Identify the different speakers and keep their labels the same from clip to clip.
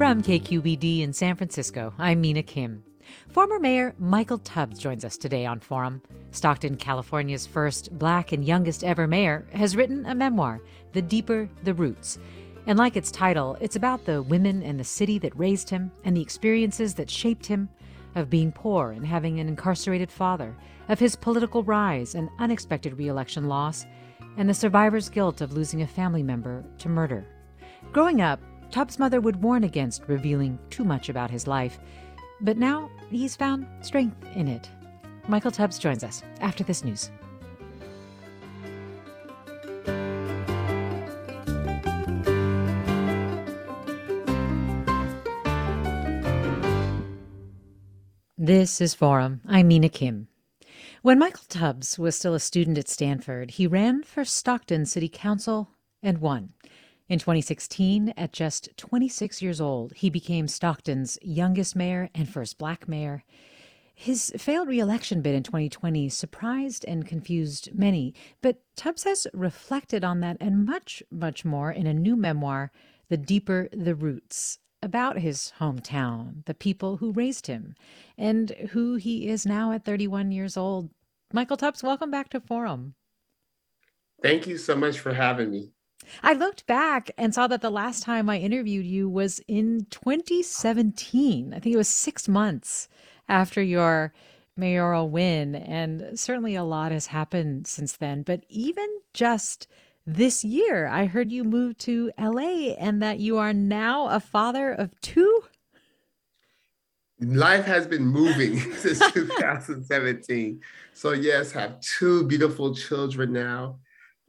Speaker 1: From KQED in San Francisco, I'm Mina Kim. Former Mayor Michael Tubbs joins us today on Forum. Stockton, California's first black and youngest ever mayor, has written a memoir, The Deeper the Roots. And like its title, it's about the women and the city that raised him and the experiences that shaped him of being poor and having an incarcerated father, of his political rise and unexpected reelection loss, and the survivor's guilt of losing a family member to murder. Growing up, Tubbs' mother would warn against revealing too much about his life, but now he's found strength in it. Michael Tubbs joins us after this news. This is Forum. I'm Mina Kim. When Michael Tubbs was still a student at Stanford, he ran for Stockton City Council and won. In 2016, at just 26 years old, he became Stockton's youngest mayor and first black mayor. His failed reelection bid in 2020 surprised and confused many, but Tubbs has reflected on that and much, much more in a new memoir, The Deeper the Roots, about his hometown, the people who raised him, and who he is now at 31 years old. Michael Tubbs, welcome back to Forum.
Speaker 2: Thank you so much for having me.
Speaker 1: I looked back and saw that the last time I interviewed you was in 2017. I think it was six months after your mayoral win. And certainly a lot has happened since then. But even just this year, I heard you moved to LA and that you are now a father of two.
Speaker 2: Life has been moving since 2017. So, yes, have two beautiful children now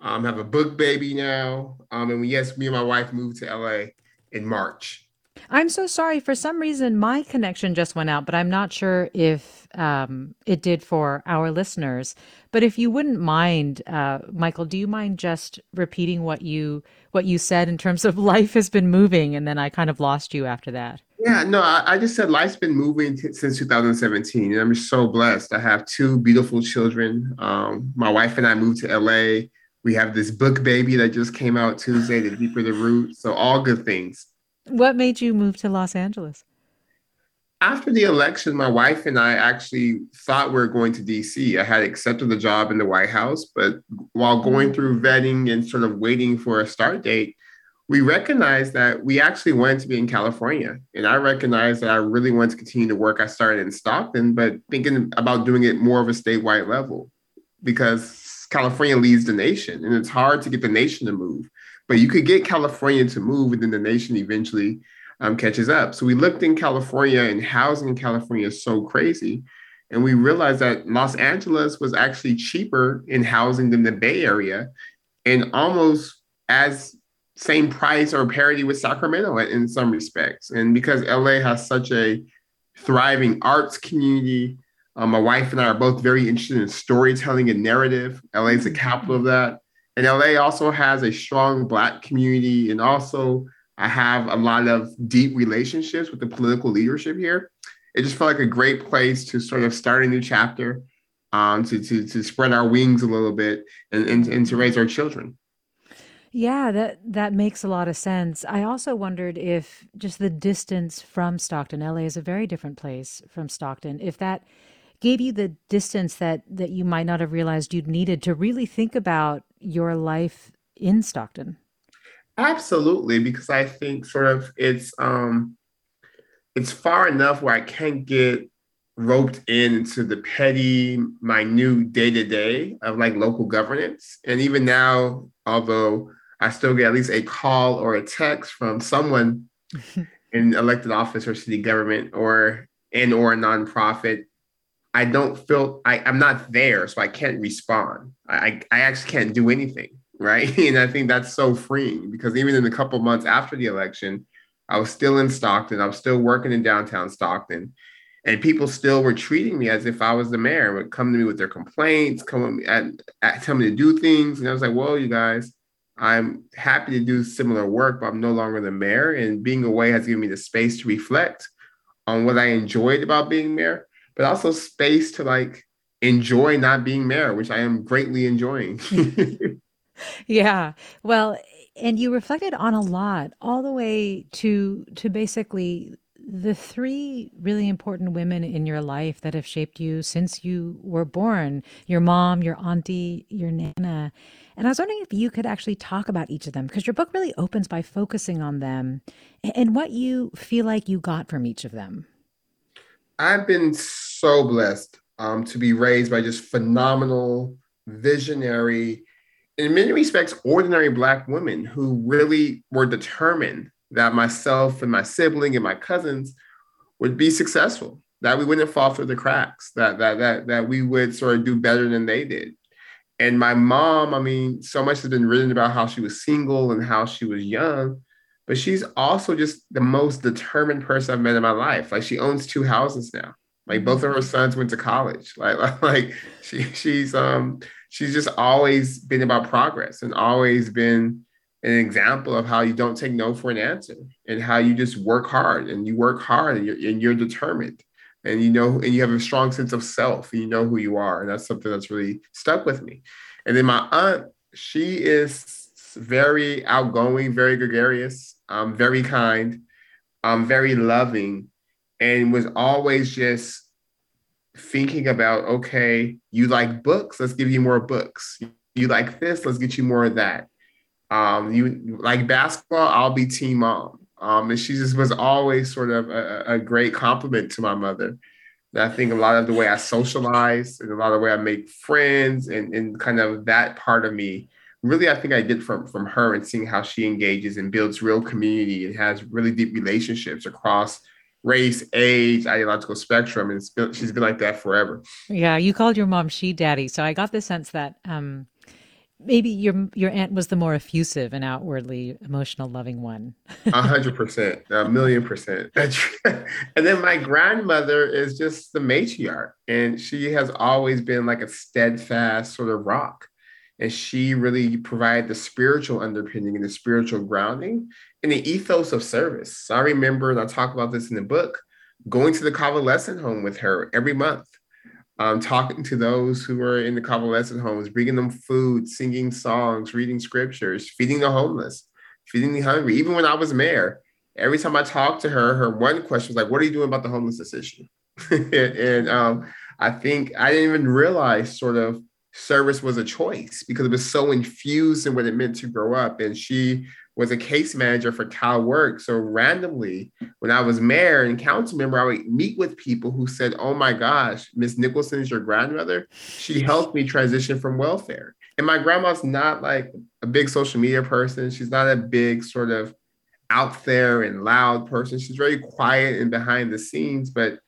Speaker 2: um, have a book baby now. Um, and yes, me and my wife moved to LA in March.
Speaker 1: I'm so sorry. For some reason, my connection just went out, but I'm not sure if um, it did for our listeners. But if you wouldn't mind, uh, Michael, do you mind just repeating what you what you said in terms of life has been moving, and then I kind of lost you after that.
Speaker 2: Yeah, no, I, I just said life's been moving t- since 2017, and I'm just so blessed. I have two beautiful children. Um, my wife and I moved to LA we have this book baby that just came out Tuesday, The Deeper the Root. So all good things.
Speaker 1: What made you move to Los Angeles?
Speaker 2: After the election, my wife and I actually thought we were going to DC. I had accepted the job in the White House, but while going mm. through vetting and sort of waiting for a start date, we recognized that we actually wanted to be in California. And I recognized that I really wanted to continue the work I started in Stockton, but thinking about doing it more of a statewide level because California leads the nation, and it's hard to get the nation to move. But you could get California to move, and then the nation eventually um, catches up. So we looked in California, and housing in California is so crazy. And we realized that Los Angeles was actually cheaper in housing than the Bay Area, and almost as same price or parity with Sacramento in some respects. And because LA has such a thriving arts community, um, my wife and I are both very interested in storytelling and narrative. LA is the capital of that. And LA also has a strong Black community. And also, I have a lot of deep relationships with the political leadership here. It just felt like a great place to sort of start a new chapter, um, to, to, to spread our wings a little bit and, and, and to raise our children.
Speaker 1: Yeah, that that makes a lot of sense. I also wondered if just the distance from Stockton, LA is a very different place from Stockton, if that gave you the distance that that you might not have realized you'd needed to really think about your life in Stockton.
Speaker 2: Absolutely, because I think sort of it's um it's far enough where I can't get roped in into the petty, minute day to day of like local governance. And even now, although I still get at least a call or a text from someone in elected office or city government or in or a nonprofit. I don't feel I, I'm not there, so I can't respond. I, I actually can't do anything, right? And I think that's so freeing because even in a couple months after the election, I was still in Stockton. I was still working in downtown Stockton. And people still were treating me as if I was the mayor, would come to me with their complaints, come and tell me to do things. And I was like, well, you guys, I'm happy to do similar work, but I'm no longer the mayor. And being away has given me the space to reflect on what I enjoyed about being mayor, but also space to like enjoy not being mayor, which I am greatly enjoying.
Speaker 1: yeah. Well, and you reflected on a lot all the way to to basically the three really important women in your life that have shaped you since you were born your mom, your auntie, your nana. And I was wondering if you could actually talk about each of them because your book really opens by focusing on them and what you feel like you got from each of them.
Speaker 2: I've been so blessed um, to be raised by just phenomenal, visionary, in many respects, ordinary Black women who really were determined that myself and my sibling and my cousins would be successful, that we wouldn't fall through the cracks, that that that that we would sort of do better than they did. And my mom, I mean, so much has been written about how she was single and how she was young, but she's also just the most determined person I've met in my life. Like she owns two houses now. Like both of her sons went to college. Like like she she's um she's just always been about progress and always been an example of how you don't take no for an answer and how you just work hard and you work hard and you're, and you're determined and you know and you have a strong sense of self and you know who you are and that's something that's really stuck with me and then my aunt she is very outgoing very gregarious um, very kind. Um, very loving. And was always just thinking about okay you like books? Let's give you more books. You like this? Let's get you more of that. Um, you like basketball, I'll be team mom. Um, and she just was always sort of a, a great compliment to my mother. And I think a lot of the way I socialize and a lot of the way I make friends and, and kind of that part of me, really, I think I did from, from her and seeing how she engages and builds real community and has really deep relationships across race, age, ideological spectrum. And been, she's been like that forever.
Speaker 1: Yeah. You called your mom she daddy. So I got the sense that, um, maybe your your aunt was the more effusive and outwardly emotional loving one
Speaker 2: a hundred percent a million percent and then my grandmother is just the matriarch and she has always been like a steadfast sort of rock and she really provided the spiritual underpinning and the spiritual grounding and the ethos of service so i remember and i talk about this in the book going to the convalescent home with her every month um, talking to those who are in the convalescent homes, bringing them food, singing songs, reading scriptures, feeding the homeless, feeding the hungry. Even when I was mayor, every time I talked to her, her one question was like, "What are you doing about the homelessness issue?" and um, I think I didn't even realize sort of service was a choice because it was so infused in what it meant to grow up. And she was a case manager for Cal Work. So randomly, when I was mayor and council member, I would meet with people who said, "Oh my gosh, Miss Nicholson is your grandmother. She helped me transition from welfare." And my grandma's not like a big social media person. She's not a big sort of out there and loud person. She's very quiet and behind the scenes, but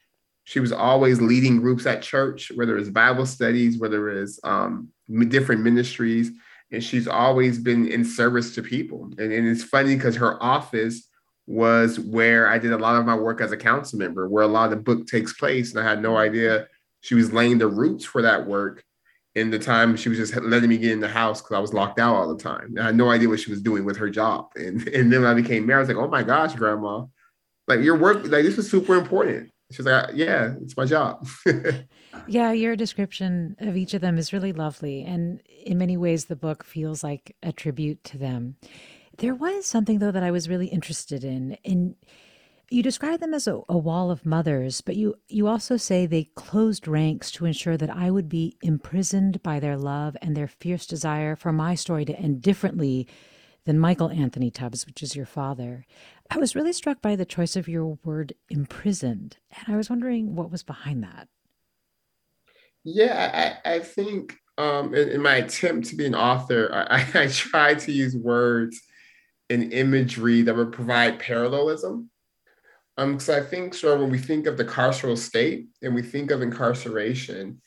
Speaker 2: she was always leading groups at church, whether it's Bible studies, whether it's um, different ministries and she's always been in service to people. And, and it's funny because her office was where I did a lot of my work as a council member, where a lot of the book takes place. And I had no idea she was laying the roots for that work in the time she was just letting me get in the house because I was locked out all the time. I had no idea what she was doing with her job. And, and then when I became mayor, I was like, oh my gosh, grandma, like your work, like this was super important. She's like, yeah, it's my job.
Speaker 1: yeah, your description of each of them is really lovely. And in many ways, the book feels like a tribute to them. There was something, though, that I was really interested in. In you describe them as a, a, wall of mothers, but you, you also say they closed ranks to ensure that I would be imprisoned by their love and their fierce desire for my story to end differently than Michael Anthony Tubbs, which is your father. I was really struck by the choice of your word imprisoned, and I was wondering what was behind that.
Speaker 2: Yeah, I, I think um, in, in, my attempt to be an author, I, I tried to use words and imagery that would provide parallelism. Um, because I think of when we think of the carceral state and we think of incarceration,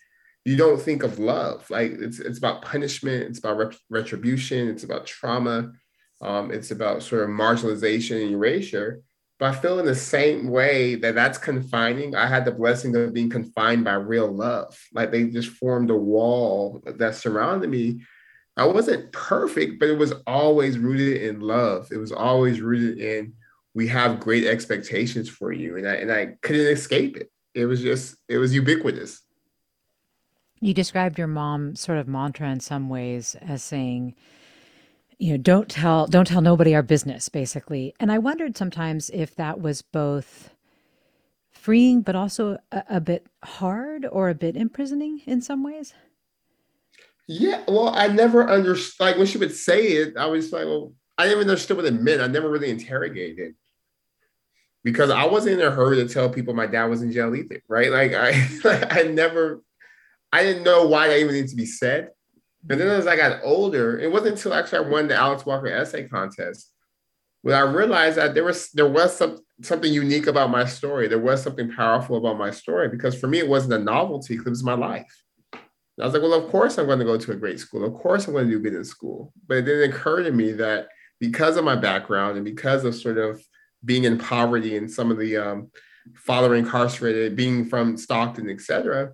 Speaker 2: you don't think of love. Like it's it's about punishment, it's about retribution, it's about trauma, um, it's about sort of marginalization and erasure. But I feel in the same way that that's confining. I had the blessing of being confined by real love. Like they just formed a wall that surrounded me. I wasn't perfect, but it was always rooted in love. It was always rooted in we have great expectations for you, and I and I couldn't escape it. It was just it was ubiquitous.
Speaker 1: You described your mom sort of mantra in some ways as saying, you know don't tell don't tell nobody our business basically. And i wondered sometimes if that was both freeing but also a, a bit hard or a bit imprisoning in some ways?
Speaker 2: Yeah well i never understood like when she would say it i was like well i never understood what it meant. I never really interrogated because i wasn't in a hurry to tell people my dad was in jail either right? Like i i never i didn't know why that even needed to be said and then as I got older, it wasn't until actually I won the Alex Walker essay contest when I realized that there was there was some something unique about my story. There was something powerful about my story because for me it wasn't a novelty because it was my life. And I was like, well, of course I'm going to go to a great school. Of course I'm going to do business school. But it didn't occur to me that because of my background and because of sort of being in poverty and some of the um, father incarcerated, being from Stockton, et cetera,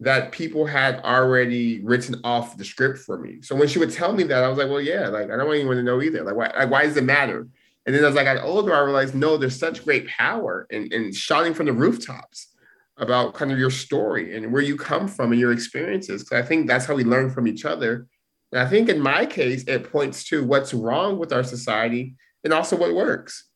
Speaker 2: that people had already written off the script for me. So when she would tell me that, I was like, well, yeah, like I don't want anyone to know either. Like, why, like, why does it matter? And then as I got older, I realized, no, there's such great power in, in shouting from the rooftops about kind of your story and where you come from and your experiences. Because I think that's how we learn from each other. And I think in my case, it points to what's wrong with our society and also what works.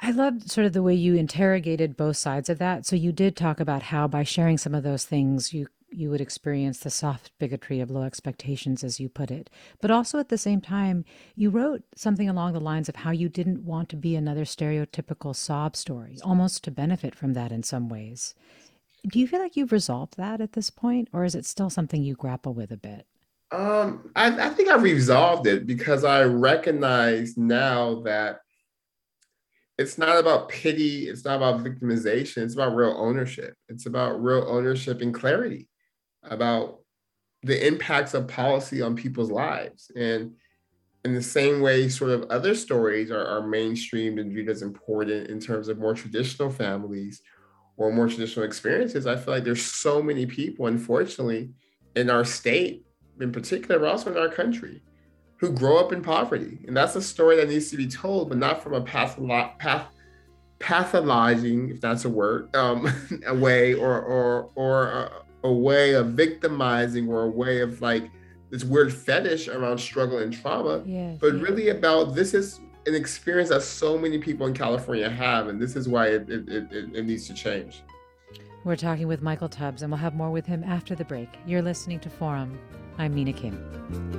Speaker 1: I loved sort of the way you interrogated both sides of that. So you did talk about how by sharing some of those things you you would experience the soft bigotry of low expectations as you put it. But also at the same time, you wrote something along the lines of how you didn't want to be another stereotypical sob story, almost to benefit from that in some ways. Do you feel like you've resolved that at this point or is it still something you grapple with a bit?
Speaker 2: Um, I, I think I've resolved it because I recognize now that it's not about pity. It's not about victimization. It's about real ownership. It's about real ownership and clarity about the impacts of policy on people's lives. And in the same way, sort of other stories are, are mainstreamed and viewed as important in terms of more traditional families or more traditional experiences. I feel like there's so many people, unfortunately, in our state in particular, but also in our country, who grow up in poverty. And that's a story that needs to be told, but not from a patholo- path, pathologizing, if that's a word, um, a way or, or, or a, a way of victimizing or a way of like this weird fetish around struggle and trauma, yes, but yes. really about this is an experience that so many people in California have, and this is why it, it, it, it needs to change.
Speaker 1: We're talking with Michael Tubbs, and we'll have more with him after the break. You're listening to Forum. I'm Mina Kim.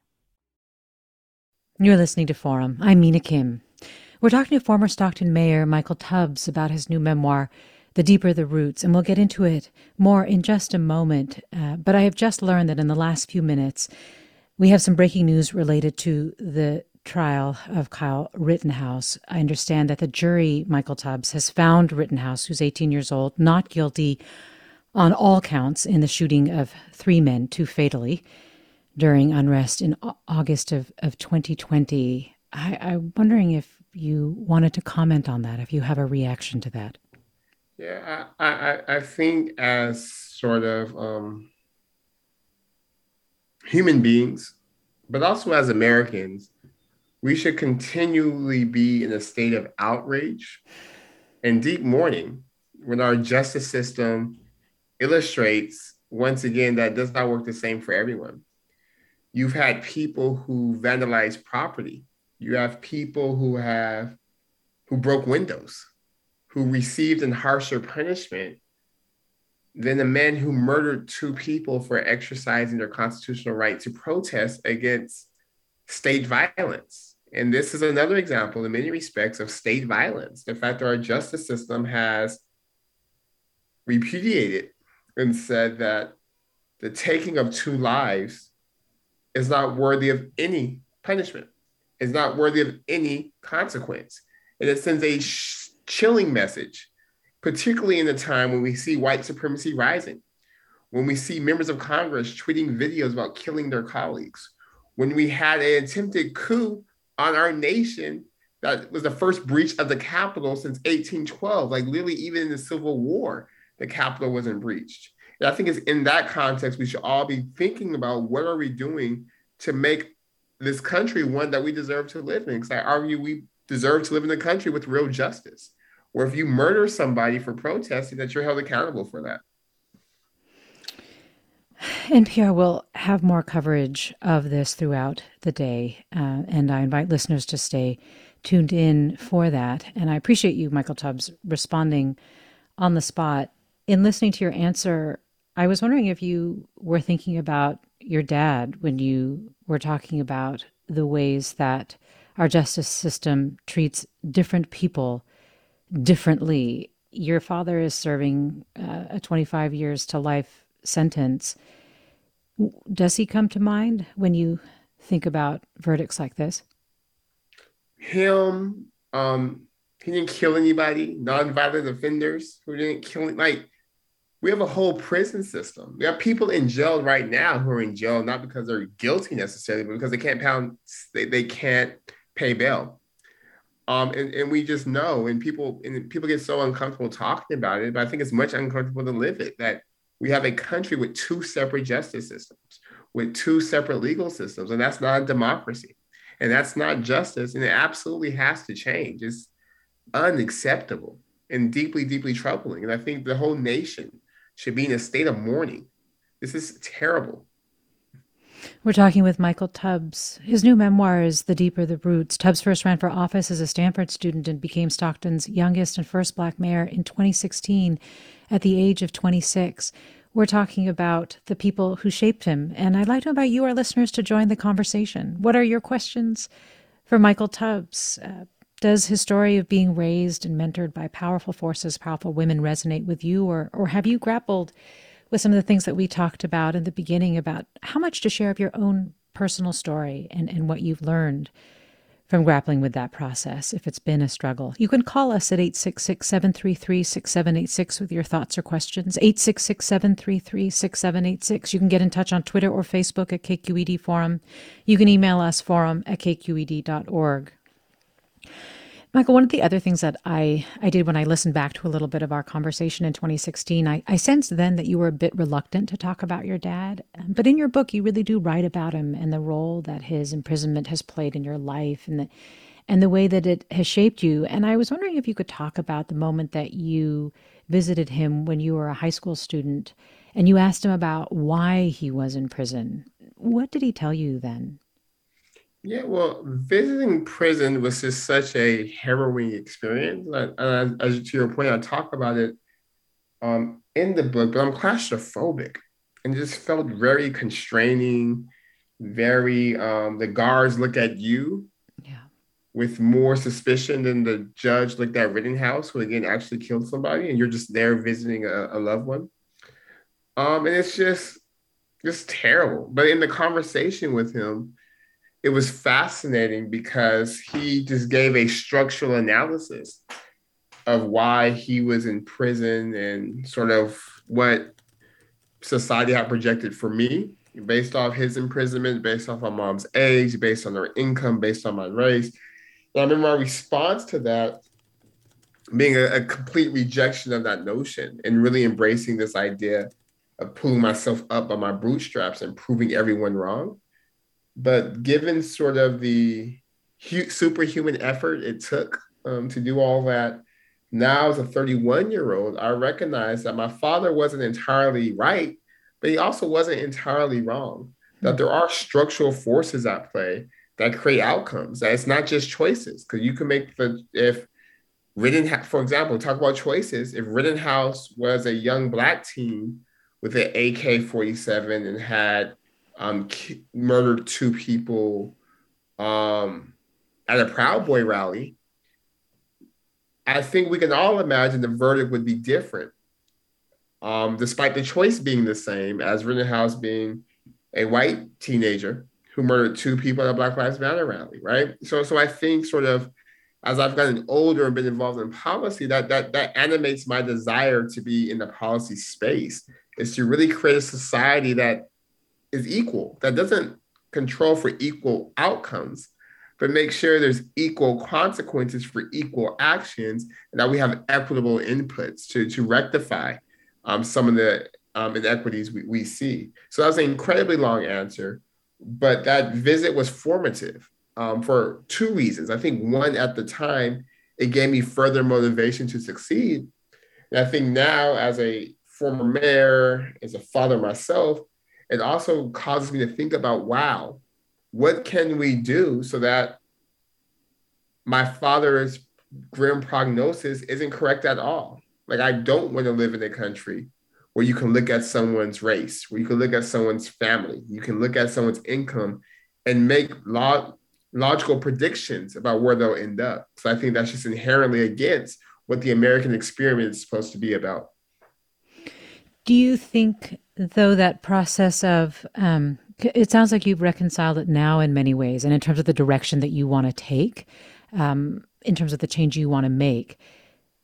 Speaker 1: You're listening to Forum. I'm Mina Kim. We're talking to former Stockton Mayor Michael Tubbs about his new memoir, The Deeper the Roots, and we'll get into it more in just a moment. Uh, but I have just learned that in the last few minutes, we have some breaking news related to the trial of Kyle Rittenhouse. I understand that the jury, Michael Tubbs, has found Rittenhouse, who's 18 years old, not guilty on all counts in the shooting of three men, two fatally during unrest in August of, of 2020. I, I'm wondering if you wanted to comment on that, if you have a reaction to that.
Speaker 2: Yeah, I, I, I think as sort of um, human beings, but also as Americans, we should continually be in a state of outrage and deep mourning when our justice system illustrates once again that does not work the same for everyone. You've had people who vandalized property. You have people who have who broke windows, who received a harsher punishment than the men who murdered two people for exercising their constitutional right to protest against state violence. And this is another example, in many respects, of state violence. The fact that our justice system has repudiated and said that the taking of two lives is not worthy of any punishment, is not worthy of any consequence. And it sends a sh- chilling message, particularly in a time when we see white supremacy rising, when we see members of Congress tweeting videos about killing their colleagues, when we had an attempted coup on our nation that was the first breach of the Capitol since 1812. Like literally, even in the Civil War, the Capitol wasn't breached. And I think it's in that context we should all be thinking about what are we doing to make this country one that we deserve to live in. Because I argue we deserve to live in a country with real justice, where if you murder somebody for protesting, that you're held accountable for that.
Speaker 1: NPR will have more coverage of this throughout the day, uh, and I invite listeners to stay tuned in for that. And I appreciate you, Michael Tubbs, responding on the spot. In listening to your answer, I was wondering if you were thinking about your dad when you were talking about the ways that our justice system treats different people differently. Your father is serving uh, a 25 years to life sentence. Does he come to mind when you think about verdicts like this?
Speaker 2: Him, um, he didn't kill anybody, non-violent offenders who didn't kill like we have a whole prison system. We have people in jail right now who are in jail not because they're guilty necessarily, but because they can't pound, they, they can't pay bail. Um, and, and we just know, and people and people get so uncomfortable talking about it, but I think it's much uncomfortable to live it that we have a country with two separate justice systems, with two separate legal systems, and that's not a democracy, and that's not justice, and it absolutely has to change. It's unacceptable and deeply, deeply troubling. And I think the whole nation should be in a state of mourning. This is terrible.
Speaker 1: We're talking with Michael Tubbs. His new memoir is The Deeper the Roots. Tubbs first ran for office as a Stanford student and became Stockton's youngest and first black mayor in 2016 at the age of 26. We're talking about the people who shaped him, and I'd like to invite you, our listeners, to join the conversation. What are your questions for Michael Tubbs? Uh, does his story of being raised and mentored by powerful forces, powerful women resonate with you, or, or have you grappled with some of the things that we talked about in the beginning about how much to share of your own personal story and, and what you've learned from grappling with that process if it's been a struggle. You can call us at 866 733 6786 with your thoughts or questions. 866 733 6786. You can get in touch on Twitter or Facebook at KQED Forum. You can email us forum at kqed.org. Michael, one of the other things that I, I did when I listened back to a little bit of our conversation in 2016, I, I sensed then that you were a bit reluctant to talk about your dad. Um, but in your book, you really do write about him and the role that his imprisonment has played in your life and the, and the way that it has shaped you. And I was wondering if you could talk about the moment that you visited him when you were a high school student and you asked him about why he was in prison. What did he tell you then?
Speaker 2: Yeah, well, visiting prison was just such a harrowing experience. And as to your point, I talk about it um, in the book, but I'm claustrophobic and just felt very constraining. Very, um, the guards look at you
Speaker 1: yeah.
Speaker 2: with more suspicion than the judge looked at Rittenhouse, who again actually killed somebody, and you're just there visiting a, a loved one. Um, and it's just, just terrible. But in the conversation with him, it was fascinating because he just gave a structural analysis of why he was in prison and sort of what society had projected for me based off his imprisonment, based off my mom's age, based on her income, based on my race. And I remember my response to that being a, a complete rejection of that notion and really embracing this idea of pulling myself up by my bootstraps and proving everyone wrong. But given sort of the hu- superhuman effort it took um, to do all that, now as a 31 year old, I recognize that my father wasn't entirely right, but he also wasn't entirely wrong. That there are structural forces at play that create outcomes. That it's not just choices, because you can make the if Rittenhouse, for example, talk about choices. If Rittenhouse was a young black teen with an AK 47 and had um, murdered two people um, at a Proud Boy rally, I think we can all imagine the verdict would be different, um, despite the choice being the same as Rittenhouse being a white teenager who murdered two people at a Black Lives Matter rally, right? So, so I think sort of as I've gotten older and been involved in policy, that that that animates my desire to be in the policy space is to really create a society that is equal, that doesn't control for equal outcomes, but make sure there's equal consequences for equal actions and that we have equitable inputs to, to rectify um, some of the um, inequities we, we see. So that was an incredibly long answer, but that visit was formative um, for two reasons. I think one, at the time, it gave me further motivation to succeed. And I think now, as a former mayor, as a father myself, it also causes me to think about wow, what can we do so that my father's grim prognosis isn't correct at all? Like, I don't want to live in a country where you can look at someone's race, where you can look at someone's family, you can look at someone's income and make log- logical predictions about where they'll end up. So I think that's just inherently against what the American experiment is supposed to be about.
Speaker 1: Do you think, though, that process of um, it sounds like you've reconciled it now in many ways, and in terms of the direction that you want to take, um, in terms of the change you want to make.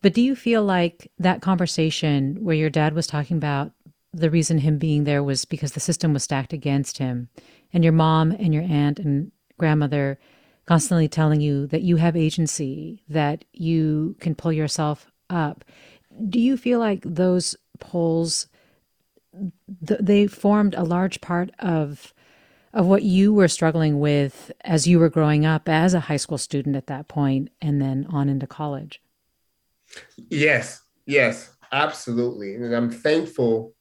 Speaker 1: But do you feel like that conversation where your dad was talking about the reason him being there was because the system was stacked against him, and your mom and your aunt and grandmother constantly telling you that you have agency, that you can pull yourself up? Do you feel like those polls th- they formed a large part of of what you were struggling with as you were growing up as a high school student at that point and then on into college.
Speaker 2: Yes yes absolutely. And i'm thankful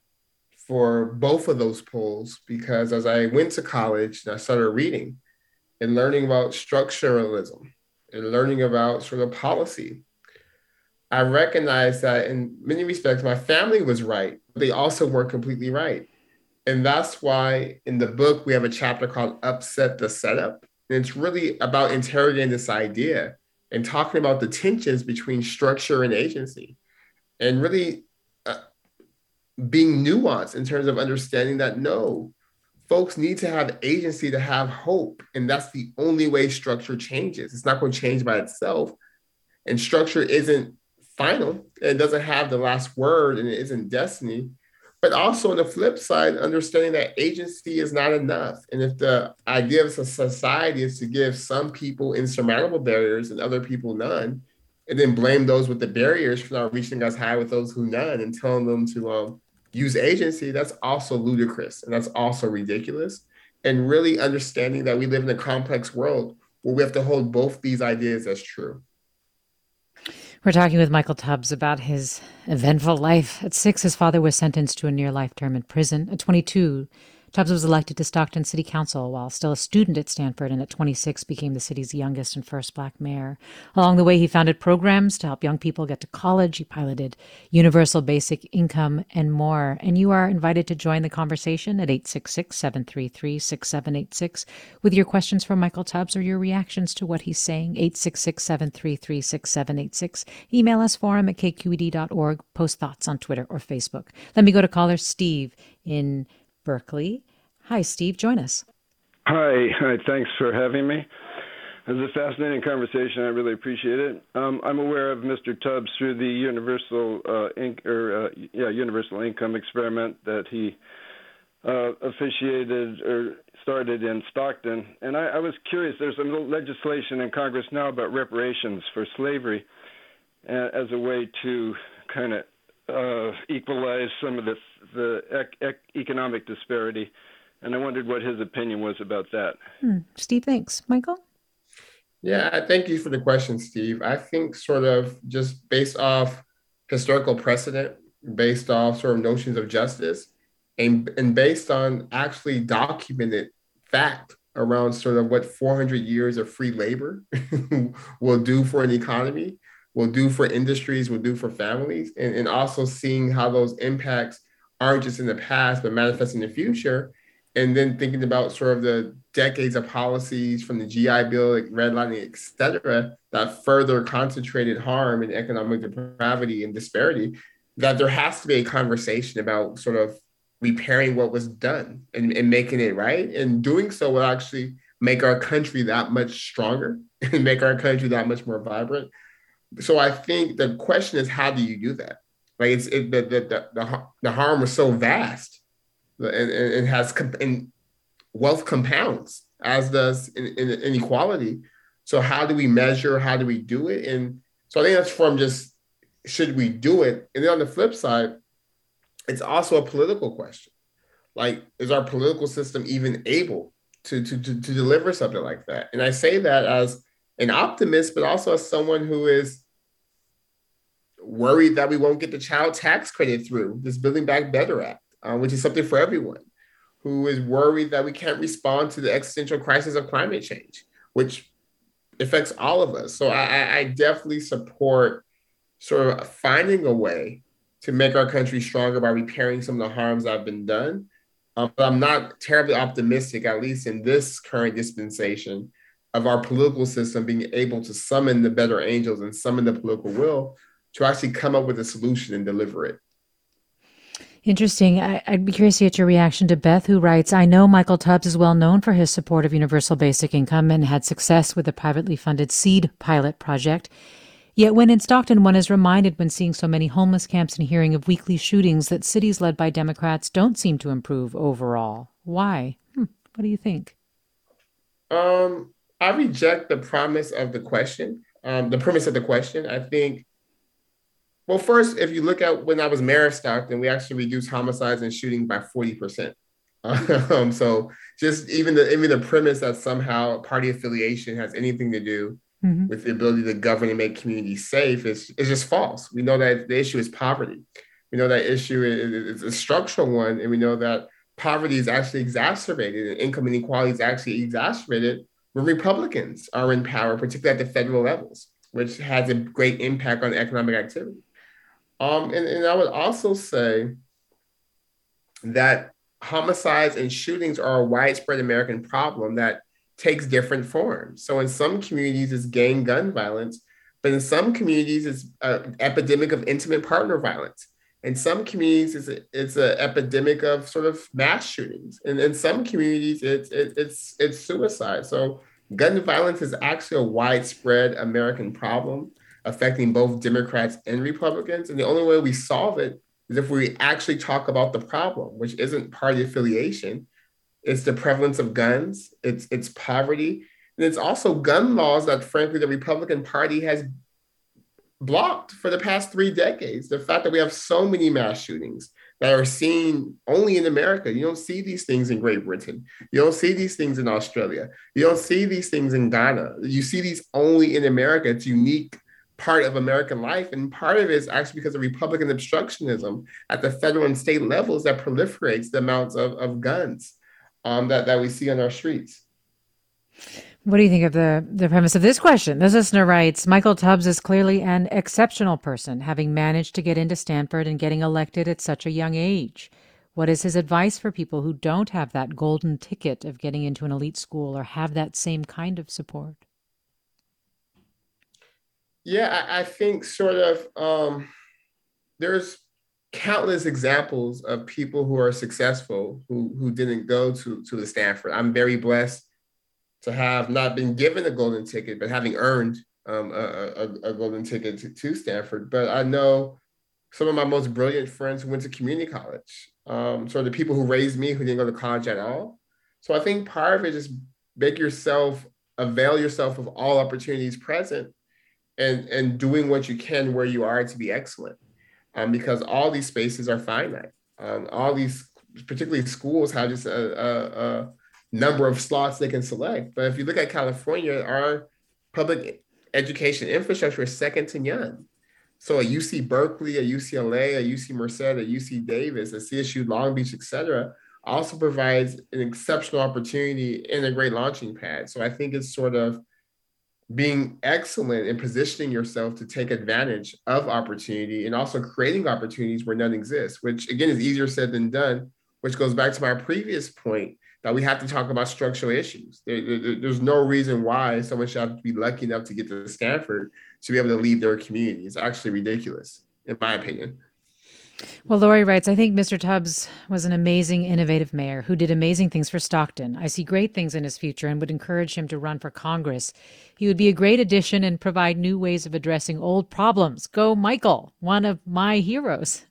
Speaker 2: for both of those polls because as i went to college and i started reading and learning about structuralism and learning about sort of policy I recognized that in many respects, my family was right. But they also weren't completely right. And that's why in the book, we have a chapter called Upset the Setup. And it's really about interrogating this idea and talking about the tensions between structure and agency and really uh, being nuanced in terms of understanding that no, folks need to have agency to have hope. And that's the only way structure changes. It's not going to change by itself. And structure isn't final, it doesn't have the last word, and it isn't destiny. But also on the flip side, understanding that agency is not enough. And if the idea of society is to give some people insurmountable barriers and other people none, and then blame those with the barriers for not reaching as high with those who none and telling them to um, use agency, that's also ludicrous and that's also ridiculous. And really understanding that we live in a complex world where we have to hold both these ideas as true.
Speaker 1: We're talking with Michael Tubbs about his eventful life. At six, his father was sentenced to a near life term in prison. At 22, Tubbs was elected to Stockton City Council while still a student at Stanford and at 26 became the city's youngest and first black mayor. Along the way, he founded programs to help young people get to college. He piloted universal basic income and more. And you are invited to join the conversation at 866 733 6786 with your questions for Michael Tubbs or your reactions to what he's saying. 866 733 6786. Email us forum at kqed.org. Post thoughts on Twitter or Facebook. Let me go to caller Steve in Berkeley. Hi, Steve. Join us.
Speaker 3: Hi. Hi. Thanks for having me. It was a fascinating conversation. I really appreciate it. Um, I'm aware of Mr. Tubbs through the universal uh, or uh, yeah universal income experiment that he uh, officiated or started in Stockton. And I, I was curious. There's some legislation in Congress now about reparations for slavery uh, as a way to kind of uh, equalize some of the the ec- ec- economic disparity, and I wondered what his opinion was about that.
Speaker 1: Hmm. Steve, thanks, Michael.
Speaker 2: Yeah, thank you for the question, Steve. I think sort of just based off historical precedent, based off sort of notions of justice, and and based on actually documented fact around sort of what 400 years of free labor will do for an economy will do for industries, will do for families, and, and also seeing how those impacts aren't just in the past, but manifest in the future. And then thinking about sort of the decades of policies from the GI Bill, like redlining, et cetera, that further concentrated harm and economic depravity and disparity, that there has to be a conversation about sort of repairing what was done and, and making it right. And doing so will actually make our country that much stronger and make our country that much more vibrant so I think the question is, how do you do that? Like it's it, the, the, the, the, the harm is so vast and, it has and wealth compounds as does in, in, inequality. So how do we measure? How do we do it? And so I think that's from just should we do it? And then on the flip side, it's also a political question. Like, is our political system even able to, to, to, to deliver something like that? And I say that as an optimist, but also as someone who is worried that we won't get the child tax credit through this Building Back Better Act, uh, which is something for everyone, who is worried that we can't respond to the existential crisis of climate change, which affects all of us. So I, I definitely support sort of finding a way to make our country stronger by repairing some of the harms that have been done. Um, but I'm not terribly optimistic, at least in this current dispensation, of our political system being able to summon the better angels and summon the political will to actually come up with a solution and deliver it.
Speaker 1: Interesting. I, would be curious to get your reaction to Beth, who writes I know Michael Tubbs is well known for his support of universal basic income and had success with the privately funded SEED pilot project. Yet, when in Stockton, one is reminded when seeing so many homeless camps and hearing of weekly shootings that cities led by Democrats don't seem to improve overall. Why? Hmm. What do you think?
Speaker 2: Um, I reject the promise of the question, um, the premise of the question. I think, well, first, if you look at when I was mayor of Stockton, we actually reduced homicides and shooting by 40%. Um, so just even the even the premise that somehow party affiliation has anything to do mm-hmm. with the ability to govern and make communities safe is, is just false. We know that the issue is poverty. We know that issue is, is a structural one, and we know that poverty is actually exacerbated and income inequality is actually exacerbated when Republicans are in power, particularly at the federal levels, which has a great impact on economic activity. Um, and, and I would also say that homicides and shootings are a widespread American problem that takes different forms. So in some communities, it's gang gun violence, but in some communities, it's an epidemic of intimate partner violence. In some communities, it's a, it's an epidemic of sort of mass shootings, and in some communities, it's it, it's it's suicide. So gun violence is actually a widespread American problem affecting both Democrats and Republicans. And the only way we solve it is if we actually talk about the problem, which isn't party affiliation. It's the prevalence of guns, it's it's poverty, and it's also gun laws that frankly the Republican Party has blocked for the past three decades. The fact that we have so many mass shootings that are seen only in America. You don't see these things in Great Britain. You don't see these things in Australia. You don't see these things in Ghana. You see these only in America. It's unique part of American life. And part of it is actually because of Republican obstructionism at the federal and state levels that proliferates the amounts of, of guns um, that, that we see on our streets.
Speaker 1: What do you think of the, the premise of this question? This listener writes Michael Tubbs is clearly an exceptional person, having managed to get into Stanford and getting elected at such a young age. What is his advice for people who don't have that golden ticket of getting into an elite school or have that same kind of support?
Speaker 2: Yeah, I, I think sort of um, there's countless examples of people who are successful who who didn't go to to the Stanford. I'm very blessed to have not been given a golden ticket, but having earned um, a, a, a, golden ticket to, to, Stanford. But I know some of my most brilliant friends who went to community college. Um, so the people who raised me who didn't go to college at all. So I think part of it is just make yourself avail yourself of all opportunities present and and doing what you can where you are to be excellent um, because all these spaces are finite um, all these particularly schools have just a, a, a number of slots they can select. But if you look at California, our public education infrastructure is second to none. So a UC Berkeley, a UCLA, a UC Merced, a UC Davis, a CSU Long Beach, et cetera, also provides an exceptional opportunity and a great launching pad. So I think it's sort of being excellent in positioning yourself to take advantage of opportunity and also creating opportunities where none exists, which again is easier said than done, which goes back to my previous point that we have to talk about structural issues. There, there, there's no reason why someone should have to be lucky enough to get to Stanford to be able to leave their community. It's actually ridiculous, in my opinion.
Speaker 1: Well, Lori writes, I think Mr. Tubbs was an amazing, innovative mayor who did amazing things for Stockton. I see great things in his future and would encourage him to run for Congress. He would be a great addition and provide new ways of addressing old problems. Go, Michael, one of my heroes.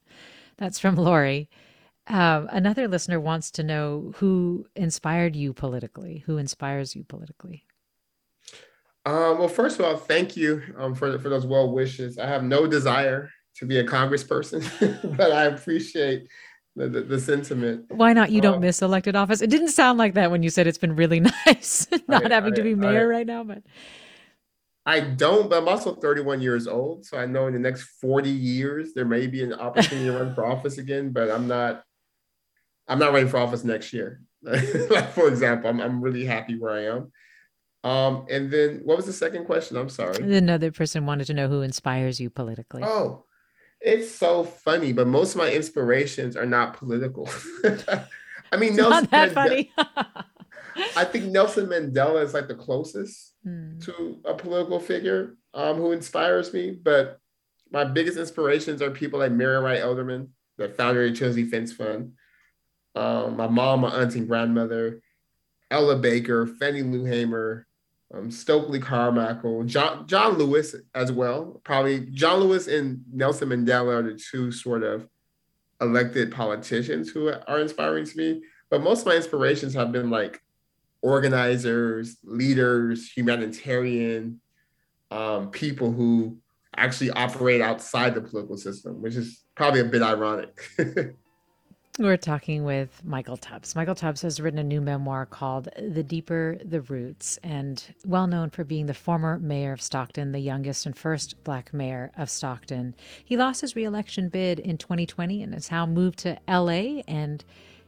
Speaker 1: That's from Lori. Uh, another listener wants to know who inspired you politically. Who inspires you politically?
Speaker 2: Um, well, first of all, thank you um, for for those well wishes. I have no desire to be a congressperson, but I appreciate the, the, the, sentiment.
Speaker 1: Why not? You don't um, miss elected office. It didn't sound like that when you said it's been really nice not I, having I, to be mayor I, right now, but.
Speaker 2: I don't, but I'm also 31 years old. So I know in the next 40 years, there may be an opportunity to run for office again, but I'm not I'm not running for office next year. like for example, I'm I'm really happy where I am. Um, and then what was the second question? I'm sorry.
Speaker 1: Another person wanted to know who inspires you politically.
Speaker 2: Oh, it's so funny, but most of my inspirations are not political. I mean, Nelson
Speaker 1: not that Mandela, funny.
Speaker 2: I think Nelson Mandela is like the closest hmm. to a political figure um, who inspires me. But my biggest inspirations are people like Marian Wright Edelman, the founder of the Children's Defense Fund, um, my mom, my auntie, and grandmother, Ella Baker, Fannie Lou Hamer, um, Stokely Carmichael, John, John Lewis as well. Probably John Lewis and Nelson Mandela are the two sort of elected politicians who are inspiring to me. But most of my inspirations have been like organizers, leaders, humanitarian um, people who actually operate outside the political system, which is probably a bit ironic.
Speaker 1: We're talking with Michael Tubbs. Michael Tubbs has written a new memoir called The Deeper the Roots, and well known for being the former mayor of Stockton, the youngest and first black mayor of Stockton. He lost his reelection bid in 2020 and has now moved to LA and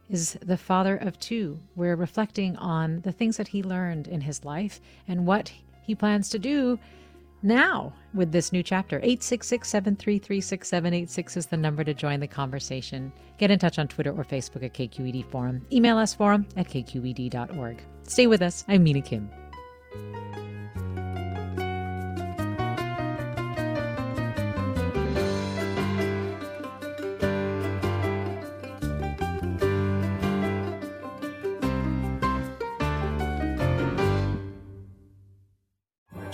Speaker 1: is the father of two. We're reflecting on the things that he learned in his life and what he plans to do now with this new chapter. 866 733 6786 is the number to join the conversation. Get in touch on Twitter or Facebook at KQED Forum. Email us forum at kqed.org. Stay with us. I'm Mina Kim.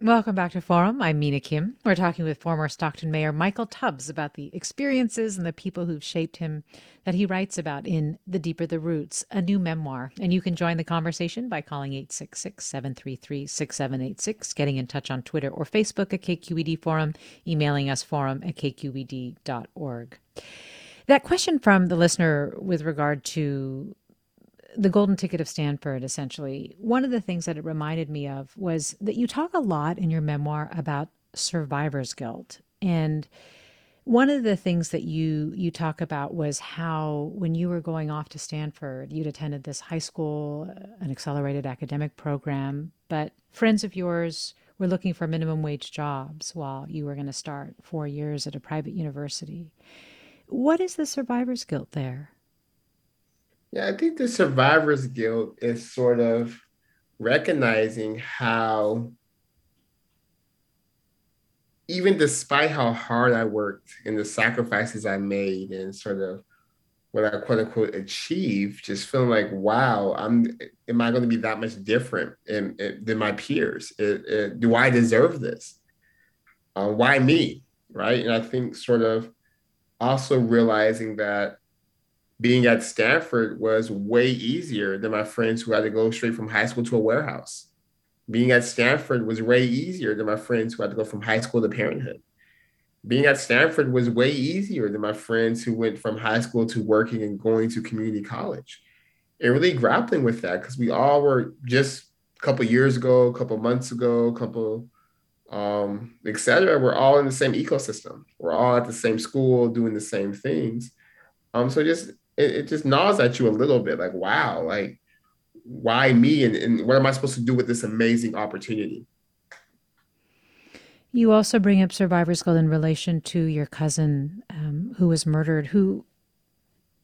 Speaker 1: Welcome back to Forum. I'm Mina Kim. We're talking with former Stockton Mayor Michael Tubbs about the experiences and the people who've shaped him that he writes about in The Deeper the Roots, a new memoir. And you can join the conversation by calling 866 733 6786, getting in touch on Twitter or Facebook at KQED Forum, emailing us forum at kqed.org. That question from the listener with regard to the golden ticket of Stanford, essentially, one of the things that it reminded me of was that you talk a lot in your memoir about survivor's guilt. And one of the things that you you talk about was how when you were going off to Stanford, you'd attended this high school, uh, an accelerated academic program, but friends of yours were looking for minimum wage jobs while you were going to start 4 years at a private university. What is the survivor's guilt there?
Speaker 2: Yeah, I think the survivor's guilt is sort of recognizing how, even despite how hard I worked and the sacrifices I made and sort of what I quote unquote achieved, just feeling like, wow, I'm am I going to be that much different in, in, than my peers? It, it, do I deserve this? Uh, why me? Right. And I think sort of also realizing that being at Stanford was way easier than my friends who had to go straight from high school to a warehouse. Being at Stanford was way easier than my friends who had to go from high school to parenthood. Being at Stanford was way easier than my friends who went from high school to working and going to community college. And really grappling with that because we all were just a couple years ago, a couple months ago, a couple um, et cetera, we're all in the same ecosystem. We're all at the same school doing the same things. Um, so just it, it just gnaws at you a little bit like, wow, like, why me? And, and what am I supposed to do with this amazing opportunity?
Speaker 1: You also bring up survivor's guilt in relation to your cousin um, who was murdered, who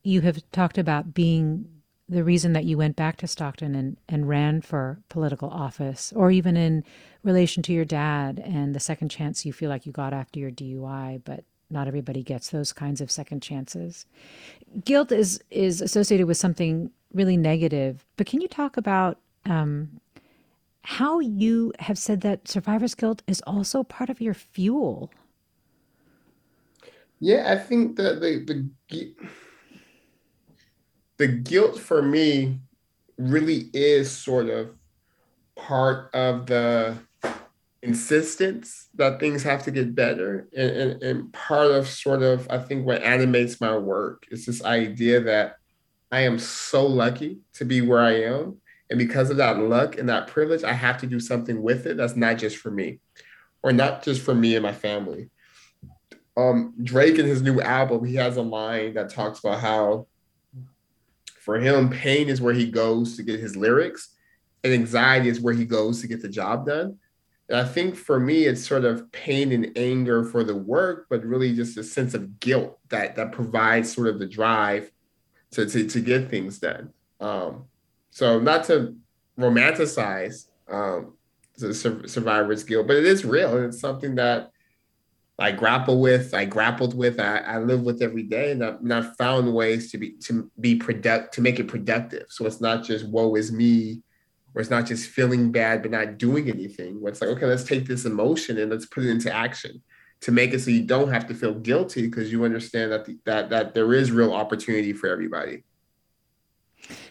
Speaker 1: you have talked about being the reason that you went back to Stockton and, and ran for political office, or even in relation to your dad and the second chance you feel like you got after your DUI, but not everybody gets those kinds of second chances. Guilt is is associated with something really negative, but can you talk about um, how you have said that survivor's guilt is also part of your fuel?
Speaker 2: Yeah, I think that the the the guilt for me really is sort of part of the insistence that things have to get better. And, and, and, part of sort of, I think, what animates my work is this idea that I am so lucky to be where I am. And because of that luck and that privilege, I have to do something with it that's not just for me or not just for me and my family. Um, Drake in his new album, he has a line that talks about how for him, pain is where he goes to get his lyrics, and anxiety is where he goes to get the job done. I think for me, it's sort of pain and anger for the work, but really just a sense of guilt that that provides sort of the drive to to, to get things done. Um, so not to romanticize um, the survivor's guilt, but it is real, it's something that I grapple with, I grappled with, I, I live with every day, and I've, and I've found ways to be to be product to make it productive. So it's not just woe is me where it's not just feeling bad but not doing anything. Where it's like, okay, let's take this emotion and let's put it into action to make it so you don't have to feel guilty because you understand that the, that that there is real opportunity for everybody.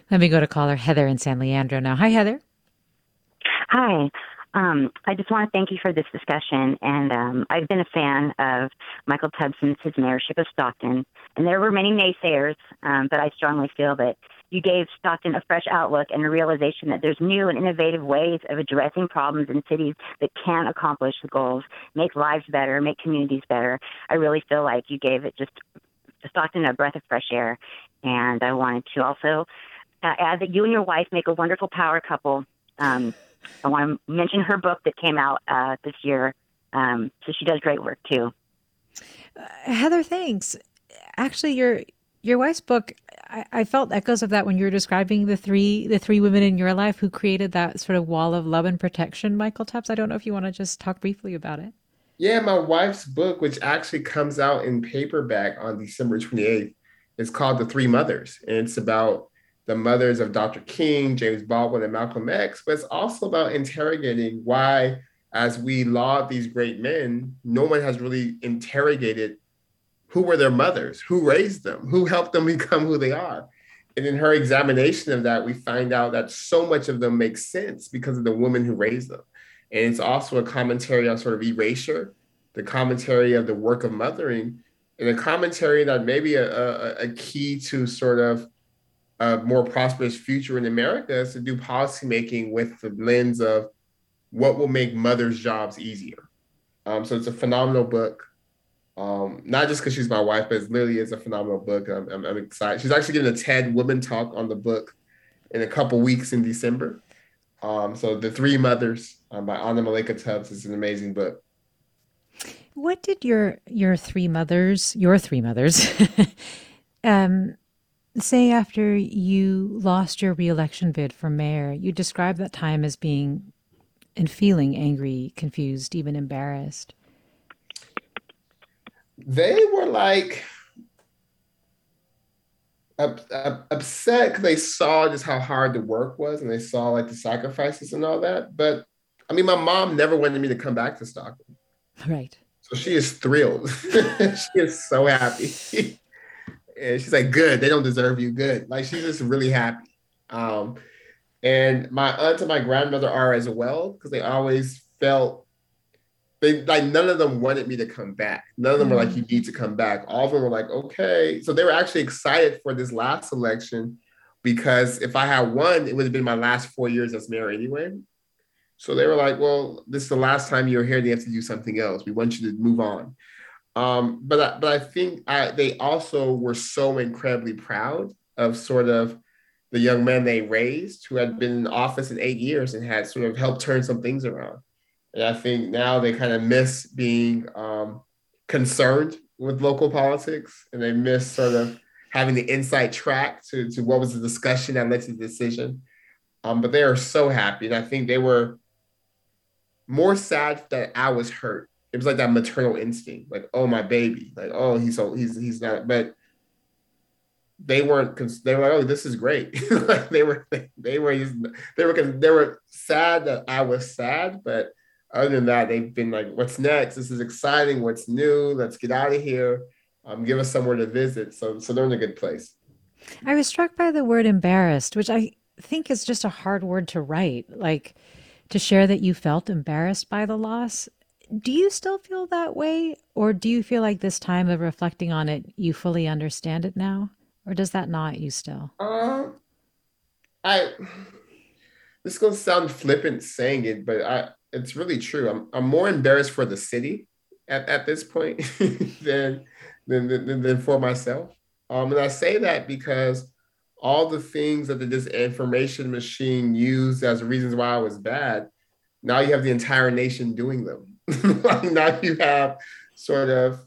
Speaker 1: Let me go to caller Heather in San Leandro now. Hi, Heather.
Speaker 4: Hi. Um, I just want to thank you for this discussion. And um, I've been a fan of Michael Tubbs since his mayorship of Stockton. And there were many naysayers, um, but I strongly feel that you gave Stockton a fresh outlook and a realization that there's new and innovative ways of addressing problems in cities that can accomplish the goals, make lives better, make communities better. I really feel like you gave it just Stockton a breath of fresh air. And I wanted to also uh, add that you and your wife make a wonderful power couple. Um, I want to mention her book that came out uh, this year. Um, so she does great work too.
Speaker 1: Uh, Heather, thanks. Actually, your your wife's book, I, I, felt echoes of that when you were describing the three the three women in your life who created that sort of wall of love and protection. Michael Tubbs. I don't know if you want to just talk briefly about it.
Speaker 2: Yeah, my wife's book, which actually comes out in paperback on December 28th, is called The Three Mothers. And it's about the mothers of Dr. King, James Baldwin, and Malcolm X, but it's also about interrogating why, as we laud these great men, no one has really interrogated who were their mothers, who raised them, who helped them become who they are. And in her examination of that, we find out that so much of them makes sense because of the woman who raised them. And it's also a commentary on sort of erasure, the commentary of the work of mothering, and a commentary that maybe a, a, a key to sort of a more prosperous future in America is to do policymaking with the lens of what will make mothers' jobs easier. Um, so it's a phenomenal book. Um, not just because she's my wife, but it literally is a phenomenal book. I'm, I'm, I'm, excited. She's actually giving a TED Women Talk on the book in a couple weeks in December. Um, so The Three Mothers um, by Anna Malaika Tubbs is an amazing book.
Speaker 1: What did your your three mothers, your three mothers, um, say after you lost your reelection bid for mayor, you described that time as being and feeling angry, confused, even embarrassed.
Speaker 2: They were like up, up, upset because they saw just how hard the work was and they saw like the sacrifices and all that. But I mean, my mom never wanted me to come back to Stockton.
Speaker 1: Right.
Speaker 2: So she is thrilled. she is so happy. And she's like, good, they don't deserve you. Good. Like she's just really happy. Um, and my aunt and my grandmother are as well, because they always felt they like none of them wanted me to come back. None of them were like, you need to come back. All of them were like, okay. So they were actually excited for this last election because if I had won, it would have been my last four years as mayor anyway. So they were like, well, this is the last time you're here. They have to do something else. We want you to move on. Um, but I, but I think I, they also were so incredibly proud of sort of the young men they raised who had been in office in eight years and had sort of helped turn some things around. And I think now they kind of miss being um, concerned with local politics and they miss sort of having the inside track to, to what was the discussion that led to the decision. Um, but they are so happy. And I think they were more sad that I was hurt it was like that maternal instinct, like oh my baby, like oh he's so he's he's not, but they weren't. They were like oh this is great. like they were they were they were they were sad that I was sad, but other than that, they've been like what's next? This is exciting. What's new? Let's get out of here. Um, give us somewhere to visit. So so they're in a good place.
Speaker 1: I was struck by the word embarrassed, which I think is just a hard word to write. Like to share that you felt embarrassed by the loss do you still feel that way or do you feel like this time of reflecting on it you fully understand it now or does that not you still
Speaker 2: uh, i this is going to sound flippant saying it but i it's really true. I'm, I'm more embarrassed for the city at, at this point than, than, than than for myself. Um and i say that because all the things that the disinformation machine used as reasons why i was bad now you have the entire nation doing them. Now you have sort of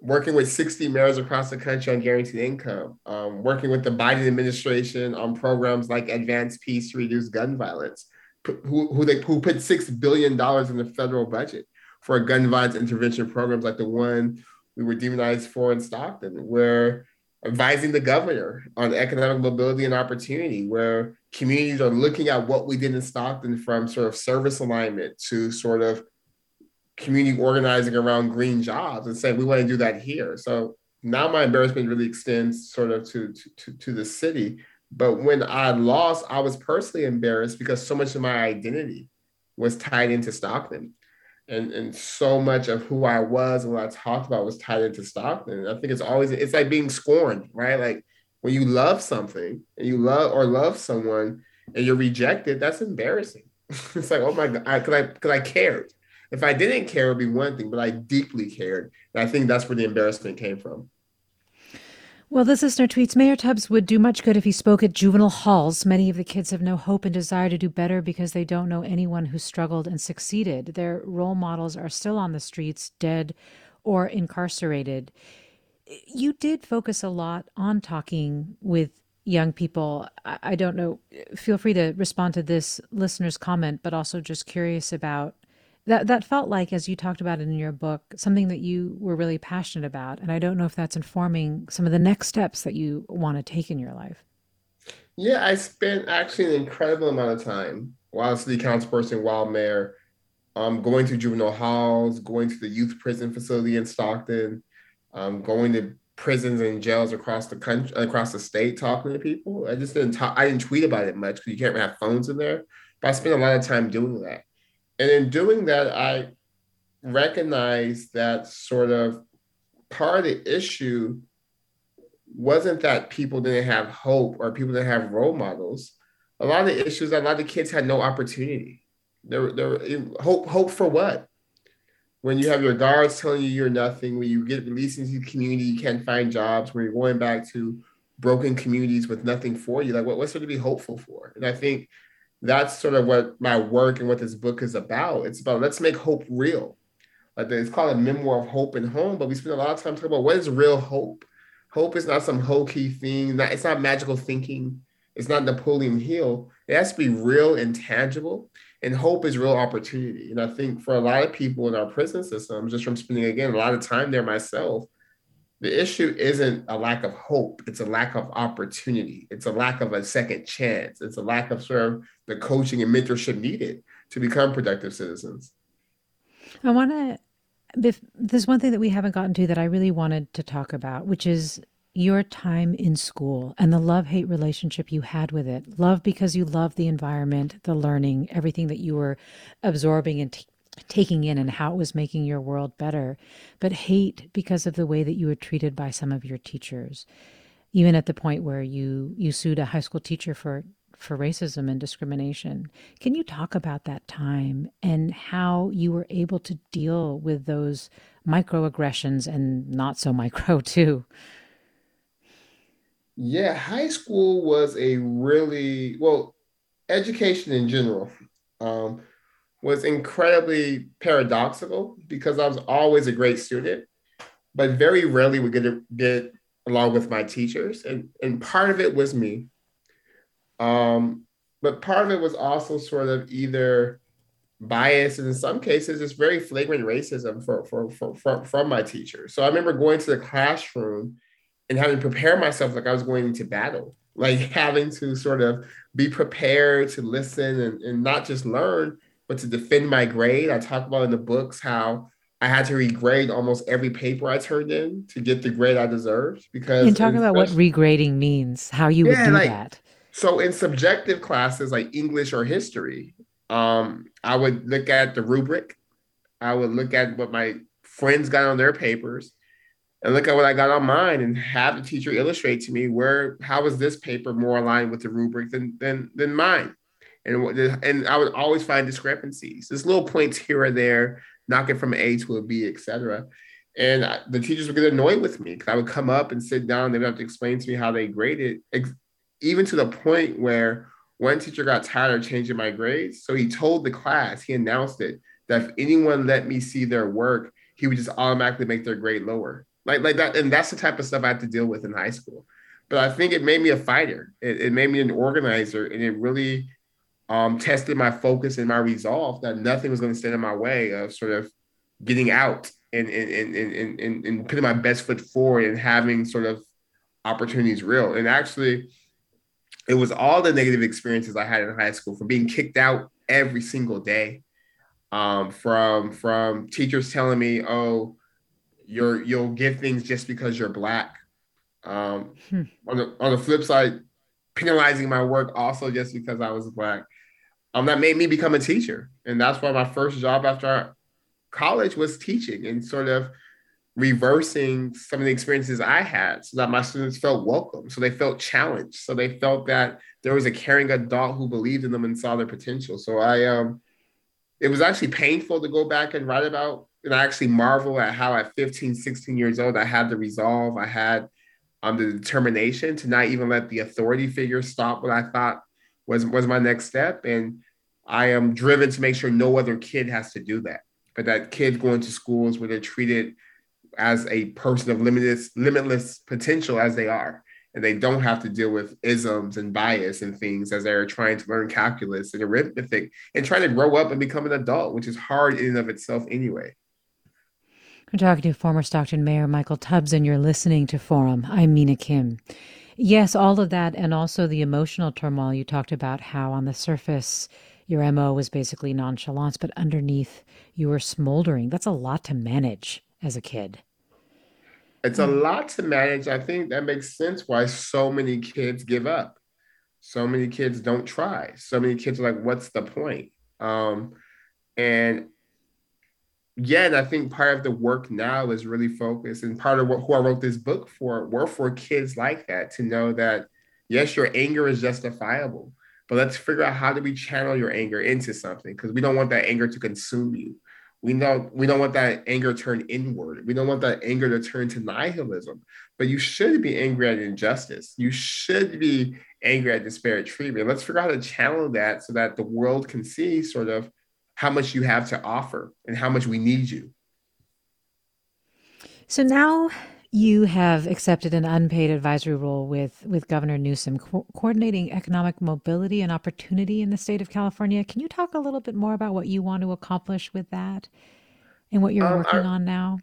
Speaker 2: working with 60 mayors across the country on guaranteed income, um, working with the Biden administration on programs like Advance Peace to reduce gun violence, who, who, they, who put $6 billion in the federal budget for gun violence intervention programs like the one we were demonized for in Stockton, where advising the governor on economic mobility and opportunity, where communities are looking at what we did in Stockton from sort of service alignment to sort of community organizing around green jobs and saying we want to do that here. So now my embarrassment really extends sort of to, to, to the city. But when I lost, I was personally embarrassed because so much of my identity was tied into Stockton. And, and so much of who I was and what I talked about was tied into Stockton. I think it's always it's like being scorned, right? Like when you love something and you love or love someone and you're rejected, that's embarrassing. it's like, oh my god, because I because I, I cared. If I didn't care, it would be one thing, but I deeply cared. And I think that's where the embarrassment came from.
Speaker 1: Well, this listener tweets Mayor Tubbs would do much good if he spoke at juvenile halls. Many of the kids have no hope and desire to do better because they don't know anyone who struggled and succeeded. Their role models are still on the streets, dead or incarcerated. You did focus a lot on talking with young people. I don't know, feel free to respond to this listener's comment, but also just curious about that that felt like as you talked about it in your book something that you were really passionate about and i don't know if that's informing some of the next steps that you want to take in your life.
Speaker 2: Yeah i spent actually an incredible amount of time while city councilperson while mayor um, going to juvenile halls going to the youth prison facility in stockton um, going to prisons and jails across the country across the state talking to people. I just didn't talk i didn't tweet about it much because you can't have phones in there but i spent a lot of time doing that and in doing that, I recognized that sort of part of the issue wasn't that people didn't have hope or people didn't have role models. A lot of the issues, a lot of the kids had no opportunity. There, there, hope, hope for what? When you have your guards telling you you're nothing, when you get released into the community, you can't find jobs, when you're going back to broken communities with nothing for you, like what, what's there to be hopeful for? And I think that's sort of what my work and what this book is about. It's about let's make hope real. Like it's called a memoir of hope and home, but we spend a lot of time talking about what is real hope. Hope is not some hokey thing. Not, it's not magical thinking. It's not Napoleon Hill. It has to be real and tangible. And hope is real opportunity. And I think for a lot of people in our prison systems, just from spending again a lot of time there myself, the issue isn't a lack of hope it's a lack of opportunity it's a lack of a second chance it's a lack of sort of the coaching and mentorship needed to become productive citizens.
Speaker 1: I want to there's one thing that we haven't gotten to that i really wanted to talk about which is your time in school and the love hate relationship you had with it. Love because you love the environment the learning everything that you were absorbing and t- taking in and how it was making your world better, but hate because of the way that you were treated by some of your teachers, even at the point where you you sued a high school teacher for for racism and discrimination. Can you talk about that time and how you were able to deal with those microaggressions and not so micro too?
Speaker 2: Yeah, high school was a really well education in general. Um, was incredibly paradoxical because I was always a great student, but very rarely would get, get along with my teachers. And, and part of it was me. Um, but part of it was also sort of either bias and in some cases it's very flagrant racism for, for, for, for, from my teacher. So I remember going to the classroom and having to prepare myself like I was going into battle, like having to sort of be prepared to listen and, and not just learn, but to defend my grade. I talk about in the books how I had to regrade almost every paper I turned in to get the grade I deserved. Because
Speaker 1: and talk about what regrading means, how you yeah, would do like, that.
Speaker 2: So in subjective classes like English or history, um, I would look at the rubric. I would look at what my friends got on their papers and look at what I got on mine and have the teacher illustrate to me where how is this paper more aligned with the rubric than than than mine and and I would always find discrepancies. There's little points here or there, knocking from A to a B, etc. And I, the teachers would get annoyed with me because I would come up and sit down. They would have to explain to me how they graded, ex- even to the point where one teacher got tired of changing my grades. So he told the class, he announced it, that if anyone let me see their work, he would just automatically make their grade lower. Like, like that. And that's the type of stuff I had to deal with in high school. But I think it made me a fighter. It, it made me an organizer. And it really um, tested my focus and my resolve that nothing was going to stand in my way of sort of getting out and and, and, and, and putting my best foot forward and having sort of opportunities real. And actually, it was all the negative experiences I had in high school from being kicked out every single day, um, from from teachers telling me, "Oh, you're you'll get things just because you're black." Um, hmm. on the on the flip side, penalizing my work also just because I was black um, that made me become a teacher. And that's why my first job after college was teaching and sort of reversing some of the experiences I had so that my students felt welcome. So they felt challenged. So they felt that there was a caring adult who believed in them and saw their potential. So I, um, it was actually painful to go back and write about. And I actually marvel at how at 15, 16 years old, I had the resolve, I had um, the determination to not even let the authority figure stop what I thought was, was my next step. And I am driven to make sure no other kid has to do that. But that kids going to schools where they're treated as a person of limitless limitless potential as they are. And they don't have to deal with isms and bias and things as they're trying to learn calculus and arithmetic and trying to grow up and become an adult which is hard in and of itself anyway.
Speaker 1: We're talking to former stockton mayor michael tubbs and you're listening to forum. I'm mina kim. Yes all of that and also the emotional turmoil. You talked about how on the surface your mo was basically nonchalance but underneath you were smoldering. That's a lot to manage as a kid?
Speaker 2: It's a lot to manage. I think that makes sense why so many kids give up. So many kids don't try. So many kids are like, what's the point? Um, and yeah, and I think part of the work now is really focused, and part of what, who I wrote this book for were for kids like that to know that yes, your anger is justifiable, but let's figure out how do we channel your anger into something because we don't want that anger to consume you. We know we don't want that anger turned inward. We don't want that anger to turn to nihilism. But you should be angry at injustice. You should be angry at disparate treatment. Let's figure out how to channel that so that the world can see sort of how much you have to offer and how much we need you.
Speaker 1: So now you have accepted an unpaid advisory role with, with Governor Newsom, co- coordinating economic mobility and opportunity in the state of California. Can you talk a little bit more about what you want to accomplish with that and what you're um, working I, on now?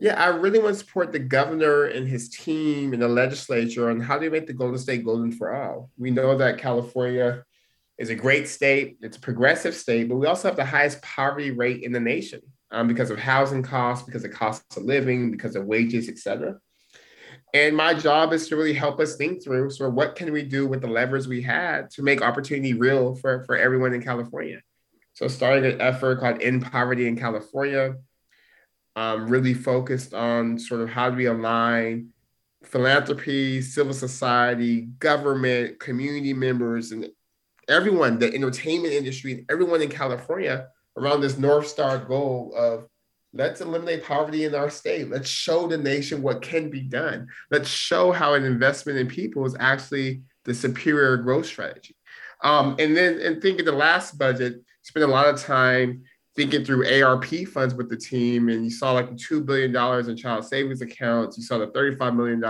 Speaker 2: Yeah, I really want to support the governor and his team and the legislature on how do we make the Golden State golden for all. We know that California is a great state, it's a progressive state, but we also have the highest poverty rate in the nation um, because of housing costs, because of costs of living, because of wages, etc. And my job is to really help us think through sort of what can we do with the levers we had to make opportunity real for, for everyone in California. So starting an effort called End Poverty in California, um, really focused on sort of how do we align philanthropy, civil society, government, community members, and everyone, the entertainment industry, everyone in California around this North Star goal of let's eliminate poverty in our state. Let's show the nation what can be done. Let's show how an investment in people is actually the superior growth strategy. Um, and then, and think of the last budget, spent a lot of time thinking through ARP funds with the team. And you saw like $2 billion in child savings accounts. You saw the $35 million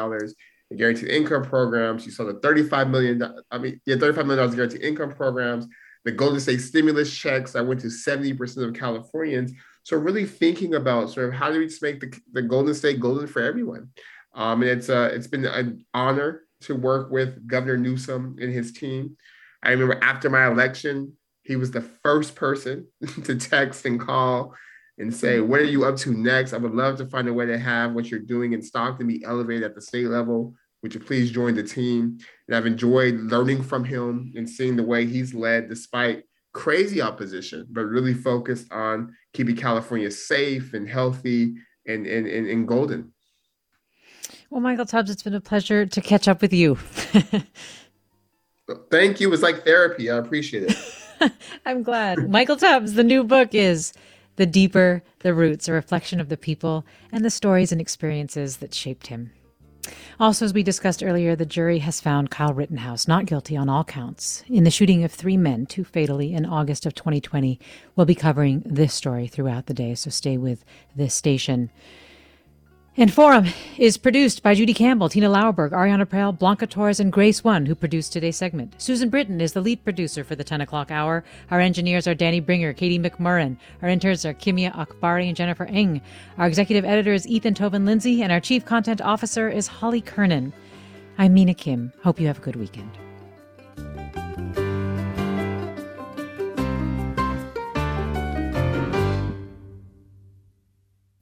Speaker 2: in guaranteed income programs. You saw the $35 million, I mean, yeah, $35 million guaranteed income programs the Golden State stimulus checks that went to 70% of Californians. So really thinking about sort of how do we just make the, the Golden State golden for everyone. Um, and it's uh, it's been an honor to work with Governor Newsom and his team. I remember after my election, he was the first person to text and call and say, What are you up to next? I would love to find a way to have what you're doing in Stockton be elevated at the state level. Would you please join the team? And I've enjoyed learning from him and seeing the way he's led despite crazy opposition, but really focused on keeping California safe and healthy and, and, and, and golden.
Speaker 1: Well, Michael Tubbs, it's been a pleasure to catch up with you.
Speaker 2: Thank you. It was like therapy. I appreciate
Speaker 1: it. I'm glad. Michael Tubbs, the new book is The Deeper the Roots, a reflection of the people and the stories and experiences that shaped him. Also, as we discussed earlier, the jury has found Kyle Rittenhouse not guilty on all counts in the shooting of three men, two fatally, in August of 2020. We'll be covering this story throughout the day, so stay with this station. And Forum is produced by Judy Campbell, Tina Lauerberg, Ariana Proehl, Blanca Torres, and Grace One, who produced today's segment. Susan Britton is the lead producer for the 10 o'clock hour. Our engineers are Danny Bringer, Katie McMurrin. Our interns are Kimia Akbari and Jennifer Eng. Our executive editor is Ethan Toven-Lindsey, and our chief content officer is Holly Kernan. I'm Mina Kim. Hope you have a good weekend.